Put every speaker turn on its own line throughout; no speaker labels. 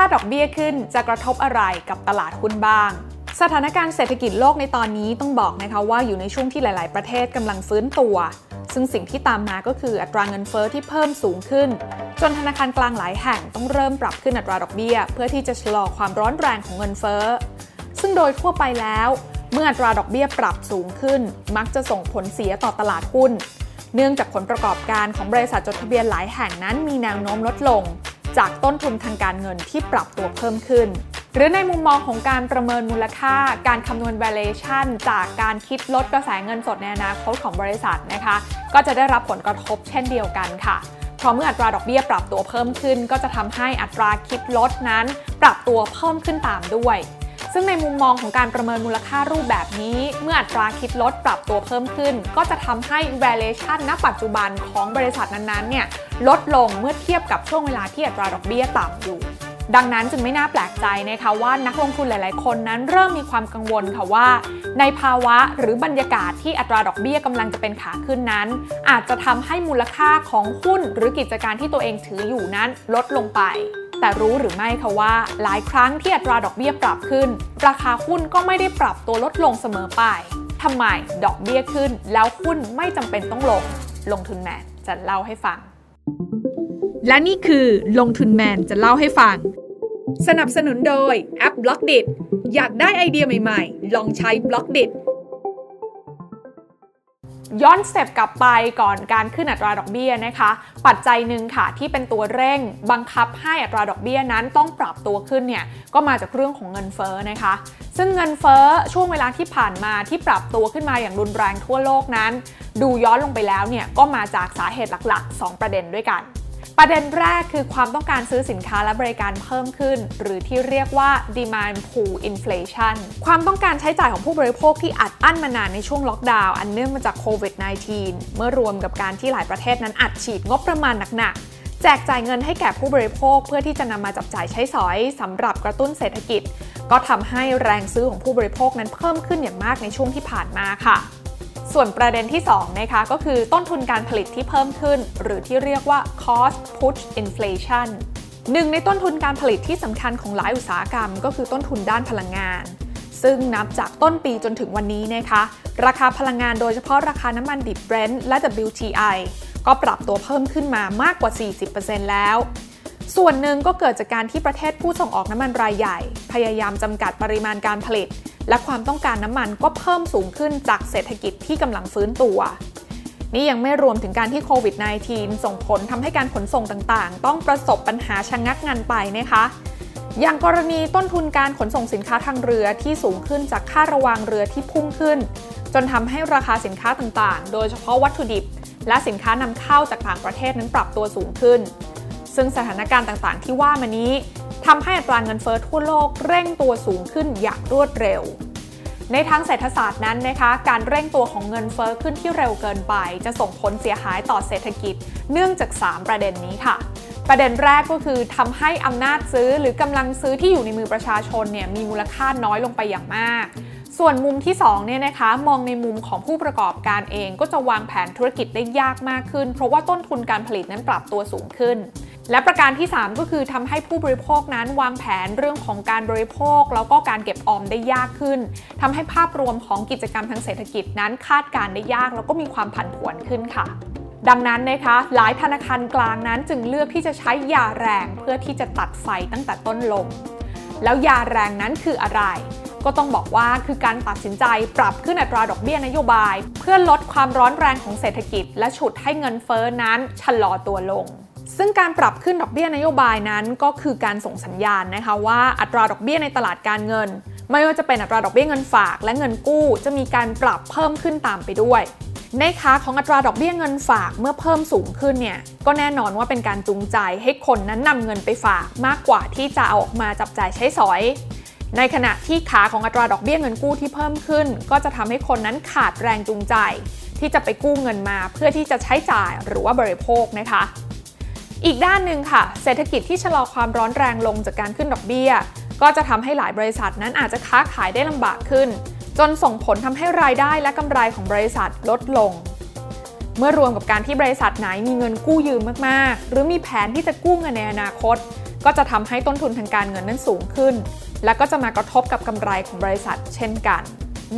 ถ้าดอกเบี้ยขึ้นจะกระทบอะไรกับตลาดหุ้นบ้าง สถานการณ์เศรษฐกิจโลกในตอนนี้ต้องบอกนะคะว่าอยู่ในช่วงที่หลาย ๆ ประเทศกำลังฟื้นตัว ซึ่งสิ่งที่ตามมาก็คืออัตราเงินเฟอ้อที่เพิ่มสูงขึ้น จนธนาคารกลางหลายแห่งต้องเริ่มปรับขึ้นอัตราดอกเบี้ย เพื่อที่จะชะลอความร้อนแรงของเงินเฟอ้อซึ่งโดยทั่วไปแล้ว เมื่ออัตราดอกเบี้ยปรับสูงขึ้น มักจะส่งผลเสียต่อตลาดหุ้น เนื่องจากผลประกอบการของบริษัทจดทะเบียนหลายแห่งนั้นมีแนวโน้มลดลง จากต้นทุนทางการเงินที่ปรับตัวเพิ่มขึ้น หรือในมุมมองของการประเมินมูลค่า การคำนวณ valuation จากการคิดลดกระแสเงินสดในอนาคตของบริษัทนะคะ ก็จะได้รับผลกระทบเช่นเดียวกันค่ะเพราะเมื่ออัตราดอกเบี้ยปรับตัวเพิ่มขึ้น ก็จะทำให้อัตราคิดลดนั้น ปรับตัวเพิ่มขึ้นตามด้วย ซึ่งในมุมมองของการประเมินมูลค่ารูปแบบนี้ เมื่ออัตราคิดลดปรับตัวเพิ่มขึ้น ก็จะทำให้ valuation ณ ปัจจุบันของบริษัทนั้นๆเนี่ยลดลงเมื่อเทียบกับช่วงเวลาที่อัตราดอกเบี้ยต่ำอยู่ดังนั้นจึงไม่น่าแปลกใจนะคะว่านักลงทุนหลาย ๆ คนนั้นเริ่มมีความกังวลค่ะว่า ในภาวะหรือบรรยากาศที่อัตราดอกเบี้ยกำลังจะเป็นขาขึ้นนั้น อาจจะทำให้มูลค่าของหุ้นหรือกิจการที่ตัวเองถืออยู่นั้นลดลงไป แต่รู้หรือไม่คะว่า หลายครั้งที่อัตราดอกเบี้ยปรับขึ้น ราคาหุ้นก็ไม่ได้ปรับตัวลดลงเสมอไปทำไมดอกเบี้ยขึ้น แล้วหุ้นไม่จำเป็นต้องลง ลงทุนแมนจะเล่าให้ฟัง และนี่คือลงทุนแมนจะเล่าให้ฟัง สนับสนุนโดยแอป b ล็อกดิอยากได้ไอเดียใหม่ๆ ลองใช้ Blockdit ย้อน step กลับไปก่อนการขึ้นอัตราดอกเบี้ยนะคะ ปัจจัยหนึ่งค่ะที่เป็นตัวเร่งบังคับให้อัตราดอกเบี้ยนั้นต้องปรับตัวขึ้นเนี่ยก็มาจากเรื่องของเงินเฟ้อนะคะ ซึ่งเงินเฟ้อช่วงเวลาที่ผ่านมาที่ปรับตัวขึ้นมาอย่างรุนแรงทั่วโลกนั้น ดูย้อนลงไปแล้วเนี่ยก็มาจากสาเหตุหลักๆ 2 ประเด็นด้วยกัน ประเด็นแรกคือความต้องการซื้อสินค้าและบริการเพิ่มขึ้น หรือที่เรียกว่า demand pull inflation ความต้องการใช้จ่ายของผู้บริโภคที่อัดอั้นมานานในช่วงล็อกดาวน์อันเนื่องมาจากโควิด -19 เมื่อรวมกับการที่หลายประเทศนั้นอัดฉีดงบประมาณหนักๆ แจกจ่ายเงินให้แก่ผู้บริโภคเพื่อที่จะนำมาจับจ่ายใช้สอยสำหรับกระตุ้นเศรษฐกิจ ก็ทำให้แรงซื้อของผู้บริโภคนั้นเพิ่มขึ้นอย่างมากในช่วงที่ผ่านมาค่ะ ส่วนประเด็นที่2นะคะก็คือต้นทุนการผลิตที่เพิ่มขึ้น หรือที่เรียกว่า cost push inflation หนึ่งในต้นทุนการผลิตที่สำคัญของหลายอุตสาหกรรม ก็คือต้นทุนด้านพลังงาน ซึ่งนับจากต้นปีจนถึงวันนี้นะคะ ราคาพลังงานโดยเฉพาะราคาน้ำมันดิบ Brent และ WTI ก็ปรับตัวเพิ่มขึ้นมามากกว่า 40%แล้ว ส่วนหนึ่งก็เกิดจากการที่ประเทศผู้ส่งออกน้ำมันรายใหญ่ พยายามจำกัดปริมาณการผลิต และความต้องการน้ำมันก็เพิ่มสูงขึ้นจากเศรษฐกิจที่กำลังฟื้นตัว นี่ยังไม่รวมถึงการที่โควิด -19 ส่งผลทำให้การขนส่งต่างๆ ต้องประสบปัญหาชะงงักงันไปนะคะอย่างกรณีต้นทุนการขนส่งสินค้าทางเรือที่สูงขึ้นจากค่าระวางเรือที่พุ่งขึ้น จนทำให้ราคาสินค้าต่างๆ โดยเฉพาะวัตถุดิบ และสินค้านำเข้าจากต่างประเทศนั้นปรับตัวสูงขึ้น ซึ่งสถานการณ์ต่างๆ ที่ว่ามานี้ ทำให้อัตราเงินเฟ้อทั่วโลกเร่งตัวสูงขึ้นอย่างรวดเร็ว ในทางเศรษฐศาสตร์นั้นนะคะ การเร่งตัวของเงินเฟ้อขึ้นที่เร็วเกินไป จะส่งผลเสียหายต่อเศรษฐกิจ เนื่องจาก 3 ประเด็นนี้ค่ะประเด็นแรกก็คือทำให้อำนาจซื้อหรือกำลังซื้อที่อยู่ในมือประชาชนเนี่ยมีมูลค่าน้อยลงไปอย่างมาก ส่วนมุมที่2เนี่ยนะคะมองในมุมของผู้ประกอบการเองก็จะวางแผนธุรกิจได้ยากมากขึ้น เพราะว่าต้นทุนการผลิตนั้นปรับตัวสูงขึ้น และประการที่ 3 ก็คือทำให้ผู้บริโภคนั้นวางแผนเรื่องของการบริโภค แล้วก็การเก็บออมได้ยากขึ้นทำให้ภาพรวมของกิจกรรมทางเศรษฐกิจนั้นคาดการได้ยาก แล้วก็มีความผันผวนขึ้นค่ะดังนั้นนะคะหลายธนาคารกลางนั้นจึงเลือกที่จะใช้ยาแรงเพื่อที่จะตัดไฟตั้งแต่ต้นลม แล้วยาแรงนั้นคืออะไร ก็ต้องบอกว่าคือการตัดสินใจปรับขึ้นอัตราดอกเบี้ยนโยบาย เพื่อลดความร้อนแรงของเศรษฐกิจ และฉุดให้เงินเฟ้อนั้นชะลอตัวลง ซึ่งการปรับขึ้นดอกเบี้ยนโยบายนั้นก็คือการส่งสัญญาณนะคะว่าอัตราดอกเบี้ยในตลาดการเงิน ไม่ว่าจะเป็นอัตราดอกเบี้ยเงินฝากและเงินกู้ จะมีการปรับเพิ่มขึ้นตามไปด้วยในค้าของอัตราดอกเบี้ยเงินฝากเมื่อเพิ่มสูงขึ้นเนี่ยก็แน่นอนว่าเป็นการจูงใจให้คนนั้นนำเงินไปฝากมากกว่าที่จะเอาออกมาจับจ่ายใช้สอย ในขณะที่ขาของอัตราดอกเบี้ยเงินกู้ที่เพิ่มขึ้น ก็จะทำให้คนนั้นขาดแรงจูงใจ ที่จะไปกู้เงินมาเพื่อที่จะใช้จ่ายหรือว่าบริโภคนะคะ อีกด้านหนึ่งค่ะ เศรษฐกิจที่ชะลอความร้อนแรงลงจากการขึ้นดอกเบี้ย ก็จะทำให้หลายบริษัทนั้นอาจจะค้าขายได้ลำบากขึ้น จนส่งผลทำให้รายได้และกำไรของบริษัทลดลง เมื่อรวมกับการที่บริษัทไหนมีเงินกู้ยืมมากๆ หรือมีแผนที่จะกู้เงินในอนาคต ก็จะทำให้ต้นทุนทางการเงินนั้นสูงขึ้น และก็จะมากระทบกับกำไรของบริษัท เช่นกัน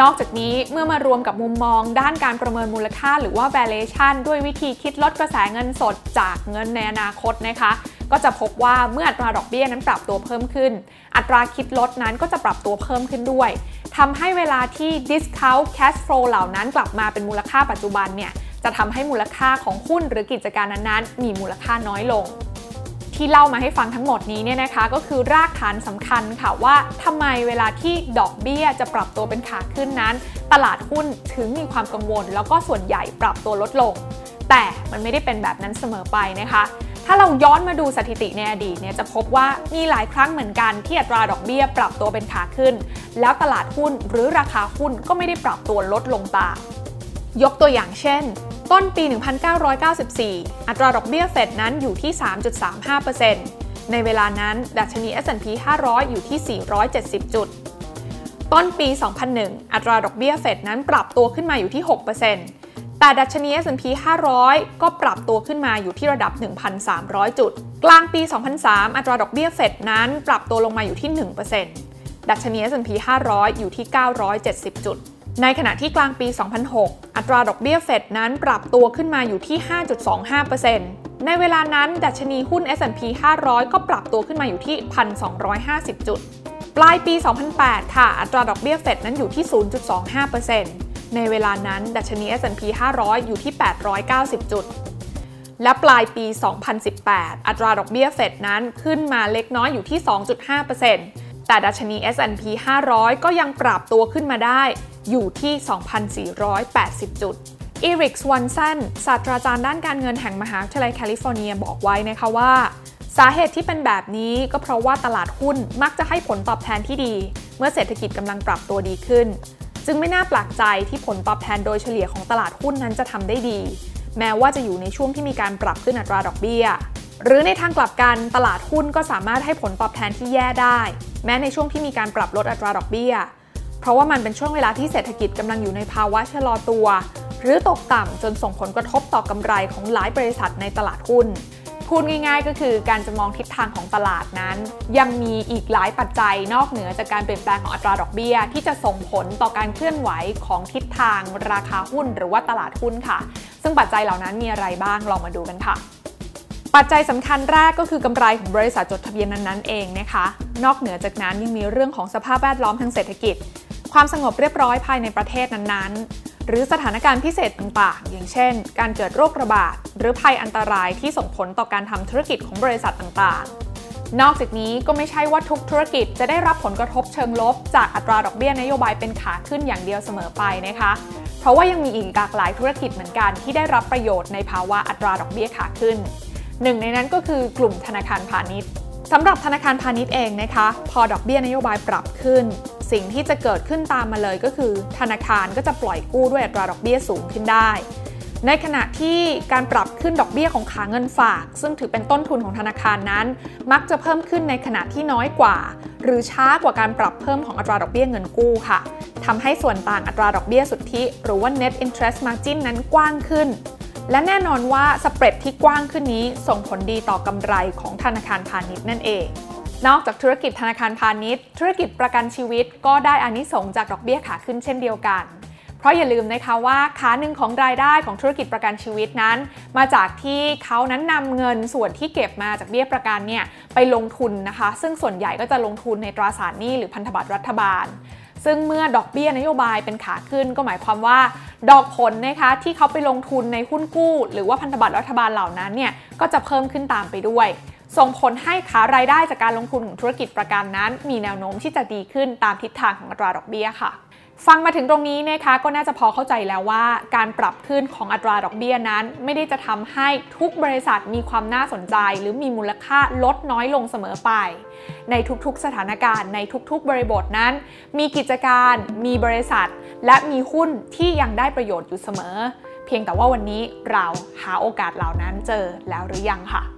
นอกจากนี้เมื่อมารวมกับมุมมองด้านการประเมินมูลค่าหรือว่า valuation ด้วยวิธีคิดลดกระแสเงินสดจากเงินในอนาคตนะคะ ก็จะพบว่าเมื่ออัตราดอกเบี้ยนั้นปรับตัวเพิ่มขึ้น อัตราคิดลดนั้นก็จะปรับตัวเพิ่มขึ้นด้วยทำให้เวลาที่ discount cash flow เหล่านั้นกลับมาเป็นมูลค่าปัจจุบันเนี่ยจะทำให้มูลค่าของหุ้นหรือกิจการนั้นๆ มีมูลค่าน้อยลง ที่เล่ามาให้ฟังทั้งหมดนี้เนี่ยนะคะ ก็คือรากฐานสำคัญค่ะว่าทำไมเวลาที่ดอกเบี้ยจะปรับตัวเป็นขาขึ้นนั้น ตลาดหุ้นถึงมีความกังวล แล้วก็ส่วนใหญ่ปรับตัวลดลง แต่มันไม่ได้เป็นแบบนั้นเสมอไปนะคะถ้าเราย้อนมาดูสถิติในอดีตเนี่ยจะพบว่ามีหลายครั้งเหมือนกันที่อัตราดอกเบี้ยปรับตัวเป็นขาขึ้น แล้วตลาดหุ้นหรือราคาหุ้นก็ไม่ได้ปรับตัวลดลงตาม ยกตัวอย่างเช่น ต้นปี 1994 อัตราดอกเบี้ยเฟดนั้นอยู่ที่ 3.35%ในเวลานั้น ดัชนี S&P 500 อยู่ที่ 470 จุด ต้นปี 2001 อัตราดอกเบี้ยเฟดนั้นปรับตัวขึ้นมาอยู่ที่ 6%แต่ดัชนี S&P 500 ก็ปรับตัวขึ้นมาอยู่ที่ระดับ 1,300 จุด กลางปี 2003 อัตราดอกเบี้ยเฟดนั้นปรับตัวลงมาอยู่ที่ 1%ดัชนี S&P 500 อยู่ที่ 970 จุด ในขณะที่กลางปี 2006 อัตราดอกเบี้ยเฟดนั้นปรับตัวขึ้นมาอยู่ที่ 5.25%ในเวลานั้นดัชนีหุ้น S&P 500 ก็ปรับตัวขึ้นมาอยู่ที่ 1,250 จุด ปลายปี 2008 ค่ะ อัตราดอกเบี้ยเฟดนั้นอยู่ที่ 0.25%ในเวลานั้นดัชนี S&P 500 อยู่ที่ 890 จุด และปลายปี 2018 อัตราดอกเบี้ยเฟดนั้นขึ้นมาเล็กน้อยอยู่ที่ 2.5%แต่ดัชนี S&P 500 ก็ยังปรับตัวขึ้นมาได้ อยู่ที่ 2,480 จุดอีริกสวันซันศาสตราจารย์ด้านการเงินแห่งมหาวิทยาลัยแคลิฟอร์เนียบอกไว้นะคะว่า สาเหตุที่เป็นแบบนี้ก็เพราะว่าตลาดหุ้นมักจะให้ผลตอบแทนที่ดี เมื่อเศรษฐกิจกำลังปรับตัวดีขึ้น จึงไม่น่าแปลกใจที่ผลตอบแทนโดยเฉลี่ยของตลาดหุ้นนั้นจะทำได้ดี แม้ว่าจะอยู่ในช่วงที่มีการปรับขึ้นอัตราดอกเบี้ย หรือในทางกลับกันตลาดหุ้นก็สามารถให้ผลตอบแทนที่แย่ได้ แม้ในช่วงที่มีการปรับลดอัตราดอกเบี้ย เพราะว่ามันเป็นช่วงเวลาที่เศรษฐกิจกำลังอยู่ในภาวะชะลอตัว หรือตกต่ำจนส่งผลกระทบต่อกำไรของหลายบริษัทในตลาดหุ้น พูดง่ายๆ ก็คือการจะมองทิศทางของตลาดนั้น ยังมีอีกหลายปัจจัยนอกเหนือจากการเปลี่ยนแปลงของอัตราดอกเบี้ย ที่จะส่งผลต่อการเคลื่อนไหวของทิศทาง ราคาหุ้น หรือว่าตลาดหุ้นค่ะ ซึ่งปัจจัยเหล่านั้นมีอะไรบ้างลองมาดูกันค่ะปัจจัยสำคัญแรกก็คือกำไรของบริษัทจดทะเบียนนั้นๆเองนะคะ นอกเหนือจากนั้นยังมีเรื่องของสภาพแวดล้อมทางเศรษฐกิจ ความสงบเรียบร้อยภายในประเทศนั้นๆ หรือสถานการณ์พิเศษต่างๆ อย่างเช่น การเกิดโรคระบาด หรือภัยอันตรายที่ส่งผลต่อการทำธุรกิจของบริษัทต่างๆ นอกจากนี้ก็ไม่ใช่ว่าทุกธุรกิจจะได้รับผลกระทบเชิงลบ จากอัตราดอกเบี้ยนโยบายเป็นขาขึ้นอย่างเดียวเสมอไปนะคะ เพราะว่ายังมีอีกหลากหลายธุรกิจเหมือนกันที่ได้รับประโยชน์ในภาวะอัตราดอกเบี้ยขาขึ้น หนึ่งในนั้นก็คือกลุ่มธนาคารพาณิชย์ สำหรับธนาคารพาณิชย์เองนะคะ พอดอกเบี้ยนโยบายปรับขึ้น สิ่งที่จะเกิดขึ้นตามมาเลยก็คือ ธนาคารก็จะปล่อยกู้ด้วยอัตราดอกเบี้ยสูงขึ้นได้ ในขณะที่การปรับขึ้นดอกเบี้ยของขาเงินฝาก ซึ่งถือเป็นต้นทุนของธนาคารนั้น มักจะเพิ่มขึ้นในขณะที่น้อยกว่า หรือช้ากว่าการปรับเพิ่มของอัตราดอกเบี้ยเงินกู้ค่ะทำให้ส่วนต่างอัตราดอกเบี้ยสุทธิ หรือว่า net interest margin นั้นกว้างขึ้น และแน่นอนว่าสเปรดที่กว้างขึ้นนี้ส่งผลดีต่อกำไรของธนาคารพาณิชย์นั่นเอง นอกจากธุรกิจธนาคารพาณิชย์ ธุรกิจประกันชีวิตก็ได้อานิสงจากดอกเบี้ยขาขึ้นเช่นเดียวกัน เพราะอย่าลืมนะคะว่าขาหนึ่งของรายได้ของธุรกิจประกันชีวิตนั้น มาจากที่เขานั้นนำเงินส่วนที่เก็บมาจากเบี้ยประกันเนี่ยไปลงทุนนะคะ ซึ่งส่วนใหญ่ก็จะลงทุนในตราสารหนี้หรือพันธบัตรรัฐบาล ซึ่งเมื่อดอกเบี้ยนโยบายเป็นขาขึ้นก็หมายความว่า ดอกผลนะคะที่เขาไปลงทุนในหุ้นกู้ หรือว่าพันธบัตรรัฐบาลเหล่านั้นเนี่ยก็จะเพิ่มขึ้นตามไปด้วย ส่งผลให้ขารายได้จากการลงทุนของธุรกิจประกันนั้น มีแนวโน้มที่จะดีขึ้นตามทิศทางของอัตราดอกเบี้ยค่ะ ฟังมาถึงตรงนี้นะคะก็น่าจะพอเข้าใจแล้วว่า การปรับขึ้นของอัตราดอกเบี้ยนั้น ไม่ได้จะทำให้ทุกบริษัทมีความน่าสนใจ หรือมีมูลค่าลดน้อยลงเสมอไป ในทุกๆสถานการณ์ในทุกๆ บริบทนั้น มีกิจการ มีบริษัท และมีหุ้นที่ยังได้ประโยชน์อยู่เสมอ เพียงแต่ว่าวันนี้เราหาโอกาสเหล่านั้นเจอแล้วหรือยังค่ะ